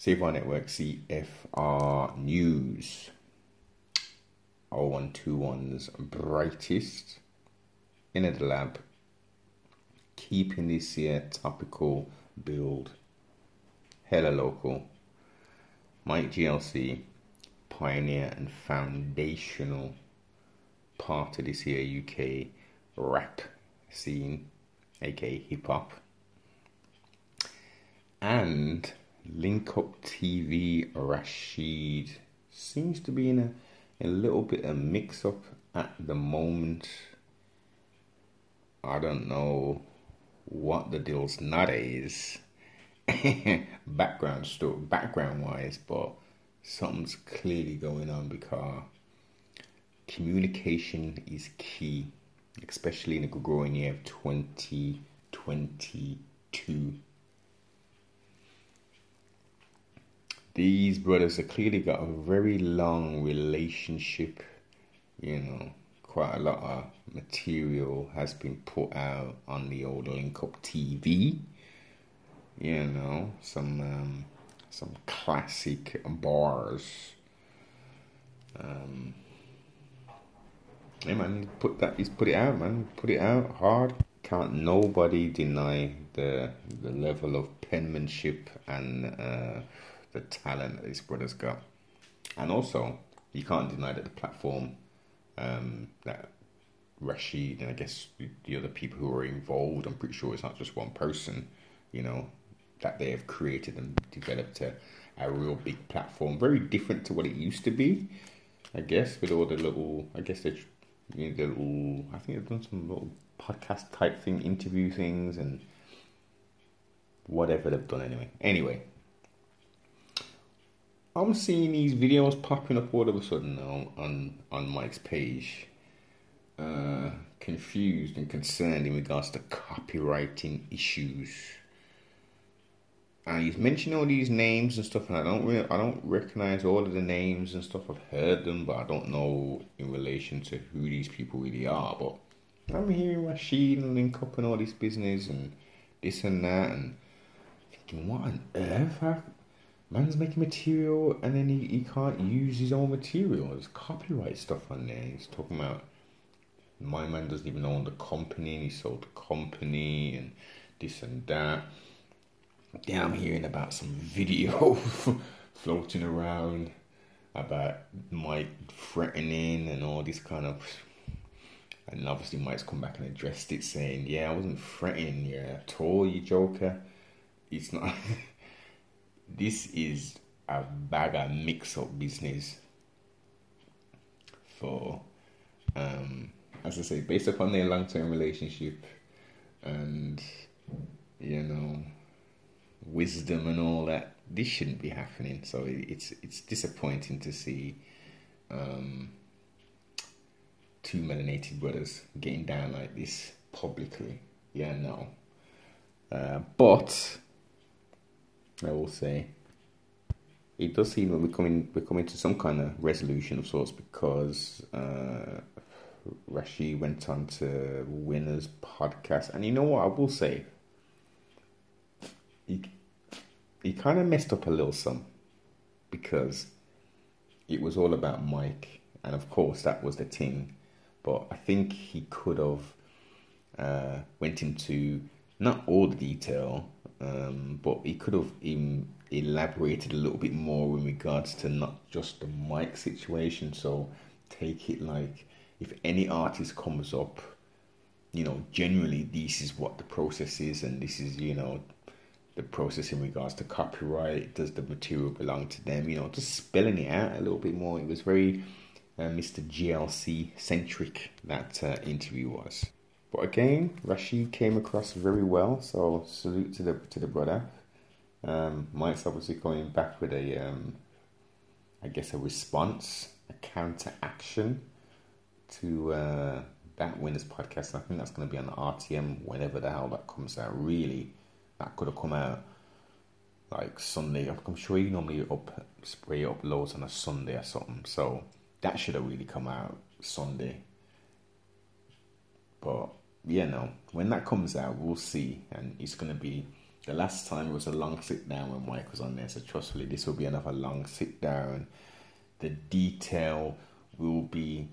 CFR Network CFR News. 0121's brightest in the lab, keeping this year topical build hella local. Mike GLC, pioneer and foundational part of this year UK rap scene, aka hip hop. And Link Up TV Rashid seems to be in a, a little bit of mix up at the moment. I don't know what the deal's not is background story background wise, but something's clearly going on because communication is key, especially in the growing year of 2022. These brothers have clearly got a very long relationship, you know. Quite a lot of material has been put out on the old Link Up TV. You know, some um, some classic bars. Um, yeah, man, put that. He's put it out, man. Put it out hard. Can't nobody deny the the level of penmanship and uh, the talent that this brother's got, and also you can't deny that the platform um, that Rashid and I guess the other people who are involved. I'm pretty sure it's not just one person. You know that they have created and developed a, a real big platform, very different to what it used to be. I guess with all the little, I guess they you know, the little, I think they've done some little podcast type thing, interview things, and whatever they've done anyway. Anyway, I'm seeing these videos popping up all of a sudden now on on Mike's page. Uh, confused and concerned in regards to copywriting issues. And he's mentioning all these names and stuff, and I don't really, I don't recognize all of the names and stuff. I've heard them, but I don't know in relation to who these people really are. But I'm hearing Rashid and Link Up and all this business and this and that, and thinking, what on earth? Man's making material and then he, he can't use his own material. There's copyright stuff on there. He's talking about my man doesn't even own the company and he sold the company and this and that. Then I'm hearing about some video floating around about Mike threatening and all this kind of and obviously Mike's come back and addressed it saying, Yeah, I wasn't threatening you at all, you joker. It's not this is a of mix up business for um as I say, based upon their long term relationship and you know wisdom and all that, this shouldn't be happening. So it's it's disappointing to see um, two melanated brothers getting down like this publicly. Yeah, no. Uh, but I will say it does seem that we're coming we're coming to some kind of resolution of sorts because uh, Rashid went on to Winners podcast, and you know what I will say. He, he kind of messed up a little some because it was all about Mike, and of course that was the thing. But I think he could have uh, went into not all the detail, um, but he could have even elaborated a little bit more in regards to not just the mic situation. So take it like if any artist comes up, you know, generally this is what the process is, and this is you know the process in regards to copyright. Does the material belong to them? You know, just spelling it out a little bit more. It was very uh, Mr. GLC centric that uh, interview was. But again, Rashid came across very well. So salute to the to the brother. Um, Mike's obviously coming back with a, um, I guess, a response, a counter action to uh, that winners podcast. I think that's going to be on the RTM whenever the hell that comes out. Really, that could have come out like Sunday. I'm sure you normally up spray uploads on a Sunday or something. So that should have really come out Sunday. But yeah, no, when that comes out, we'll see, and it's going to be The last time it was a long sit down when Mike was on there, so trust me, this will be another long sit down. The detail will be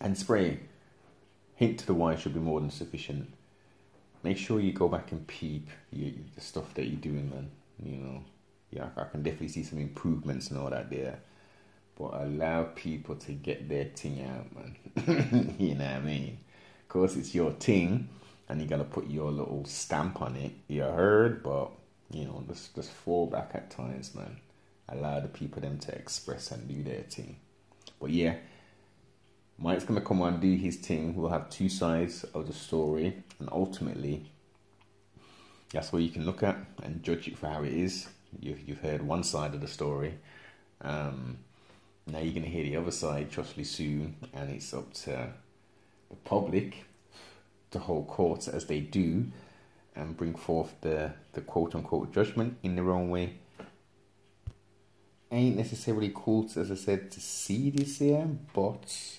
and spray. Hint to the wine should be more than sufficient. Make sure you go back and peep you, the stuff that you're doing, man. You know, yeah, I can definitely see some improvements and all that there. But allow people to get their thing out, man. you know what I mean? Course, it's your thing, and you gotta put your little stamp on it. You heard, but you know, just just fall back at times, man. Allow the people them to express and do their thing. But yeah, Mike's gonna come on do his thing. We'll have two sides of the story, and ultimately, that's what you can look at and judge it for how it is. You've you've heard one side of the story. Um, now you're gonna hear the other side, trust me, soon, and it's up to the public the whole courts as they do and bring forth the, the quote unquote judgment in their own way ain't necessarily cool, as I said, to see this year, but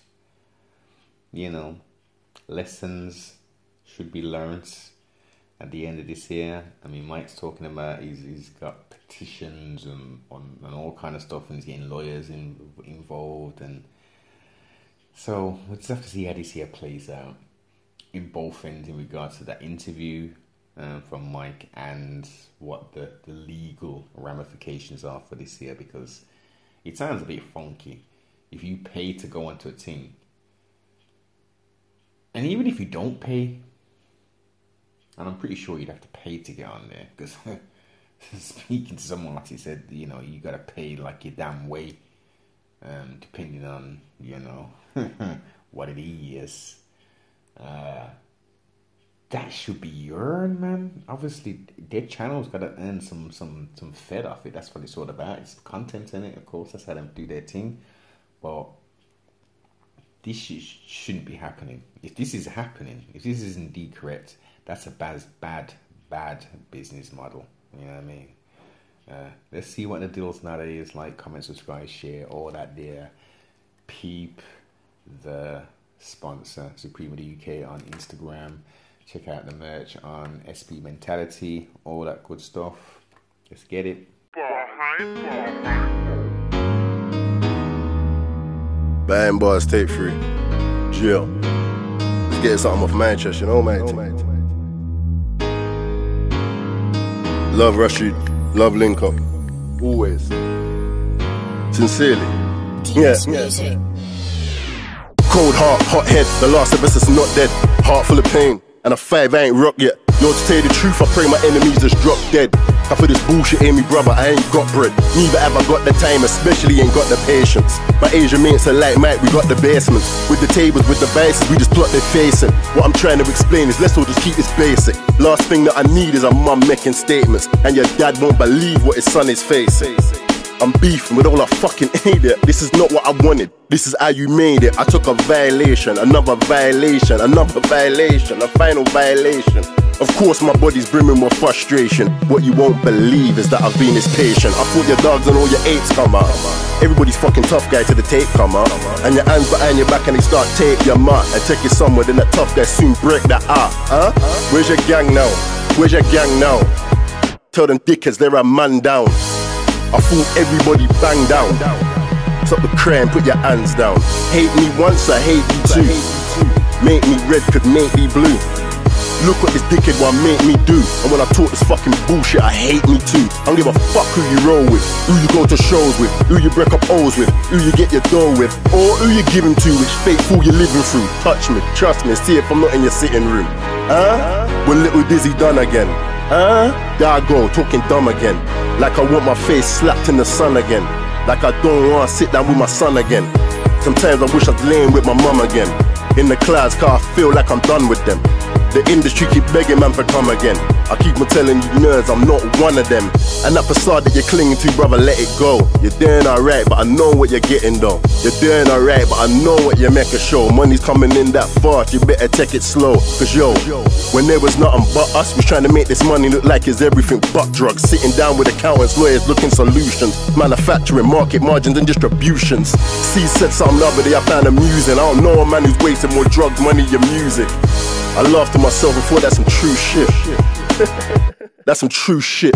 you know, lessons should be learned at the end of this year. I mean, Mike's talking about he's, he's got petitions and on and all kind of stuff, and he's getting lawyers in, involved, and so we'll just have to see how this year plays out in both ends in regards to that interview um, from Mike and what the, the legal ramifications are for this year because it sounds a bit funky. If you pay to go onto a team and even if you don't pay, and I'm pretty sure you'd have to pay to get on there because speaking to someone like he said, you know, you gotta pay like your damn way, um, depending on you know what it is. Uh, that should be earned, man. Obviously, their channel's got to earn some some some fed off it. That's what it's all about. It's content in it, of course. That's how them do their thing. But this sh- shouldn't be happening. If this is happening, if this is indeed correct, that's a bad, bad, bad business model. You know what I mean? Uh, let's see what the deals nowadays like. Comment, subscribe, share, all that there. Peep the sponsor, Supreme of the UK on Instagram. Check out the merch on SP Mentality, all that good stuff. Let's get it. Bang boys, tape free. Jill. Let's get something off Manchester, you know, mate. Love Rashid, love Link Up. Always. Sincerely. Yeah. Cold heart, hot head, the last of us is not dead. Heart full of pain, and a five ain't rock yet. Lord, to tell you the truth, I pray my enemies just drop dead. I feel this bullshit in me, brother, I ain't got bread. Neither have I got the time, especially ain't got the patience. My Asian mates are like Mike, we got the basements. With the tables, with the vices, we just plot their facing. What I'm trying to explain is let's all just keep this basic. Last thing that I need is a mum making statements, and your dad won't believe what his son is facing. I'm beefing with all I fucking it. This is not what I wanted. This is how you made it. I took a violation, another violation, another violation, a final violation. Of course, my body's brimming with frustration. What you won't believe is that I've been this patient. I thought your dogs and all your apes come out. Everybody's fucking tough guy to the tape come out. And your hands behind your back and they start tape your mark and take you somewhere. Then that tough guy soon break that up. Huh? Where's your gang now? Where's your gang now? Tell them dickheads they're a man down. I thought everybody bang down. Stop the crime, put your hands down. Hate me once, I hate you too. Make me red, could make me blue. Look what this dickhead want make me do. And when I talk this fucking bullshit, I hate me too. I don't give a fuck who you roll with, who you go to shows with, who you break up O's with, who you get your dough with, or who you giving to, which fake fool you're living through. Touch me, trust me, see if I'm not in your sitting room. Huh? When little Dizzy done again. Huh? There I go, talking dumb again. Like I want my face slapped in the sun again. Like I don't wanna sit down with my son again. Sometimes I wish I'd laying with my mum again. In the clouds, cause I feel like I'm done with them. The industry keep begging man for come again. I keep on telling you nerds I'm not one of them. And that facade that you're clinging to, brother, let it go. You're doing alright, but I know what you're getting though. You're doing alright, but I know what you make a show. Money's coming in that fast, you better take it slow. Cause yo, when there was nothing but us, we trying to make this money look like it's everything but drugs. Sitting down with accountants, lawyers looking solutions. Manufacturing, market margins, and distributions. C said something the other day I found amusing. I don't know a man who's wasting more drugs, money, and music. I laughed to myself and thought that's some true shit. That's some true shit.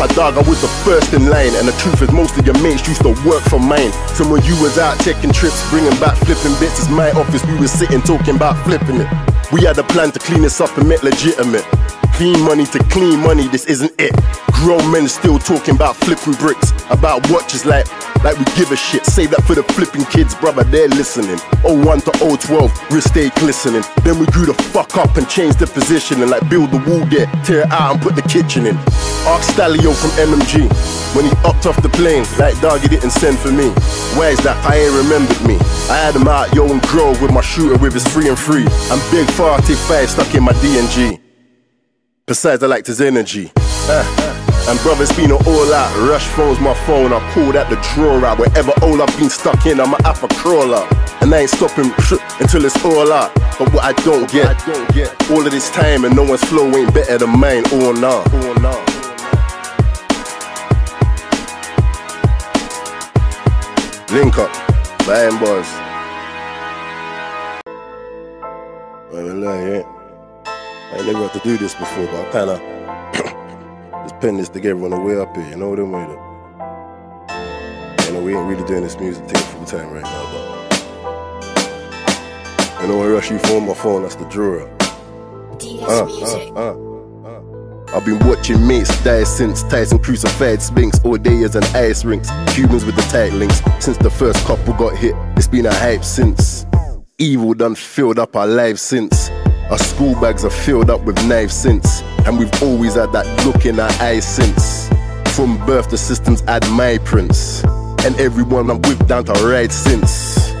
I was the first in line, and the truth is most of your mates used to work for mine. So when you was out taking trips, bringing back flipping bits, it's my office, we was sitting talking about flipping it. We had a plan to clean this up and make legitimate. Clean money to clean money, this isn't it. Grown men still talking about flipping bricks, about watches like, like we give a shit. Save that for the flipping kids, brother, they're listening. 01 to 012, wrist stay glistening. Then we grew the fuck up and changed the position and like build the wall there, tear it out and put the kitchen in. Ask Stalio from MMG when he upped off the plane, like dog he didn't send for me. Why is that? I ain't remembered me. I had him out yo and Grove with my shooter with his free and free. I'm big 45 stuck in my DNG. Besides, I liked his energy. Uh, and brother's been an all out. Rush phones my phone. I pulled out the drawer out. Wherever all I've been stuck in, I'm an alpha crawler. And I ain't stopping until it's all out. But what I don't get, I don't get all of this time and no one's flow ain't better than mine. All now. All now. Link up, buying bars. Well, yeah. I ain't never had to do this before, but I kinda pen this together on the way up here, you know what I mean? You know, we ain't really doing this music thing full time right now, but you know when rush you phone my phone, that's the drawer. Uh, uh, uh, uh. I've been watching mates die since Tyson crucified Spinks all day as an ice rinks. Cubans with the tight links. Since the first couple got hit, it's been a hype since. Evil done filled up our lives since. Our school bags are filled up with knives since, and we've always had that look in our eyes since. From birth, the systems had my prints, and everyone I'm with down to ride since.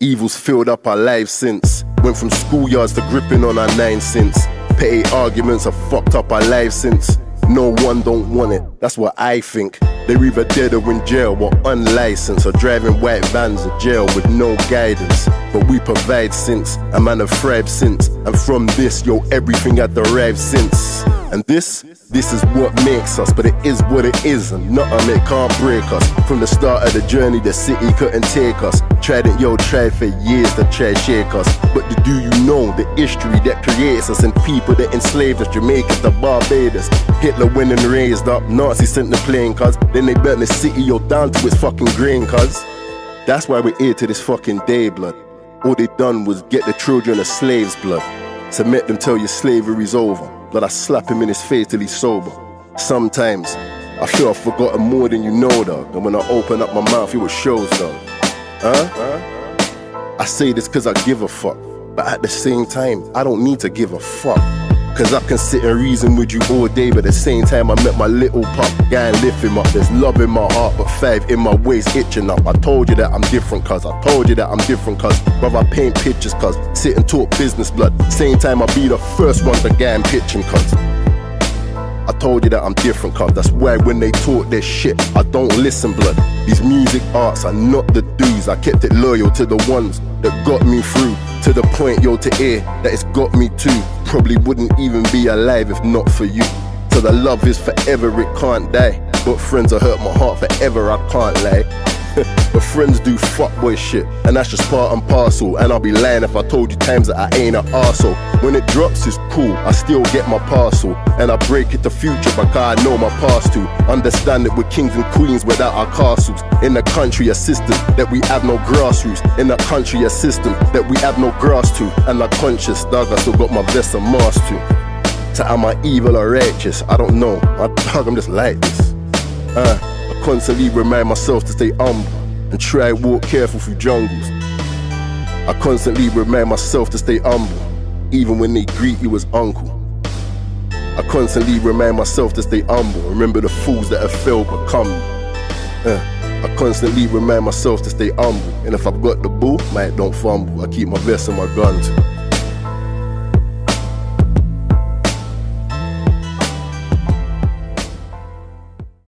Evils filled up our lives since. Went from schoolyards to gripping on our nine since. Petty arguments have fucked up our lives since. No one don't want it, that's what I think. They're either dead or in jail or unlicensed or driving white vans to jail with no guidance. But we provide since, a man of thrived since. And from this, yo, everything had derived since. And this, this is what makes us, but it is what it is, and nothing it can't break us. From the start of the journey, the city couldn't take us. Tried it, yo, tried for years to try shake us. But do you know the history that creates us and people that enslaved us, Jamaicans the Barbados? Hitler and raised up, Nazis sent the plane, cuz then they burnt the city, yo, down to its fucking grain, cuz. That's why we're here to this fucking day, blood. All they done was get the children of slaves' blood. Submit them till your slavery's over. But I slap him in his face till he's sober. Sometimes I feel I've forgotten more than you know, dog. And when I open up my mouth, it shows, dog. Huh? huh? I say this cause I give a fuck. But at the same time, I don't need to give a fuck. Cause I can sit and reason with you all day, but at the same time I met my little pup, guy lift him up. There's love in my heart, but five in my waist itching up. I told you that I'm different, cuz I told you that I'm different, cuz brother paint pictures, cuz sit and talk business blood. Same time I be the first one to get and pitching, cuz. I told you that I'm different, cuz that's why when they talk their shit, I don't listen, blood. These music arts are not the dudes, I kept it loyal to the ones that got me through. To the point, yo, to air that it's got me too. Probably wouldn't even be alive if not for you. So the love is forever, it can't die. But friends have hurt my heart forever, I can't lie. but friends do fuckboy shit, and that's just part and parcel. And I'll be lying if I told you times that I ain't an arsehole. When it drops, it's cool, I still get my parcel. And I break it to future because I know my past too. Understand that we're kings and queens without our castles. In the country, a system that we have no grassroots. In the country, a system that we have no grass to. And I'm conscious, dog, I still got my vest and mask too. So am I evil or righteous? I don't know. I dog, I'm just like this. Uh. I constantly remind myself to stay humble and try walk careful through jungles. I constantly remind myself to stay humble, even when they greet you as uncle. I constantly remind myself to stay humble. Remember the fools that have failed but come. Uh, I constantly remind myself to stay humble. And if I've got the ball, mate, don't fumble. I keep my vest and my gun too.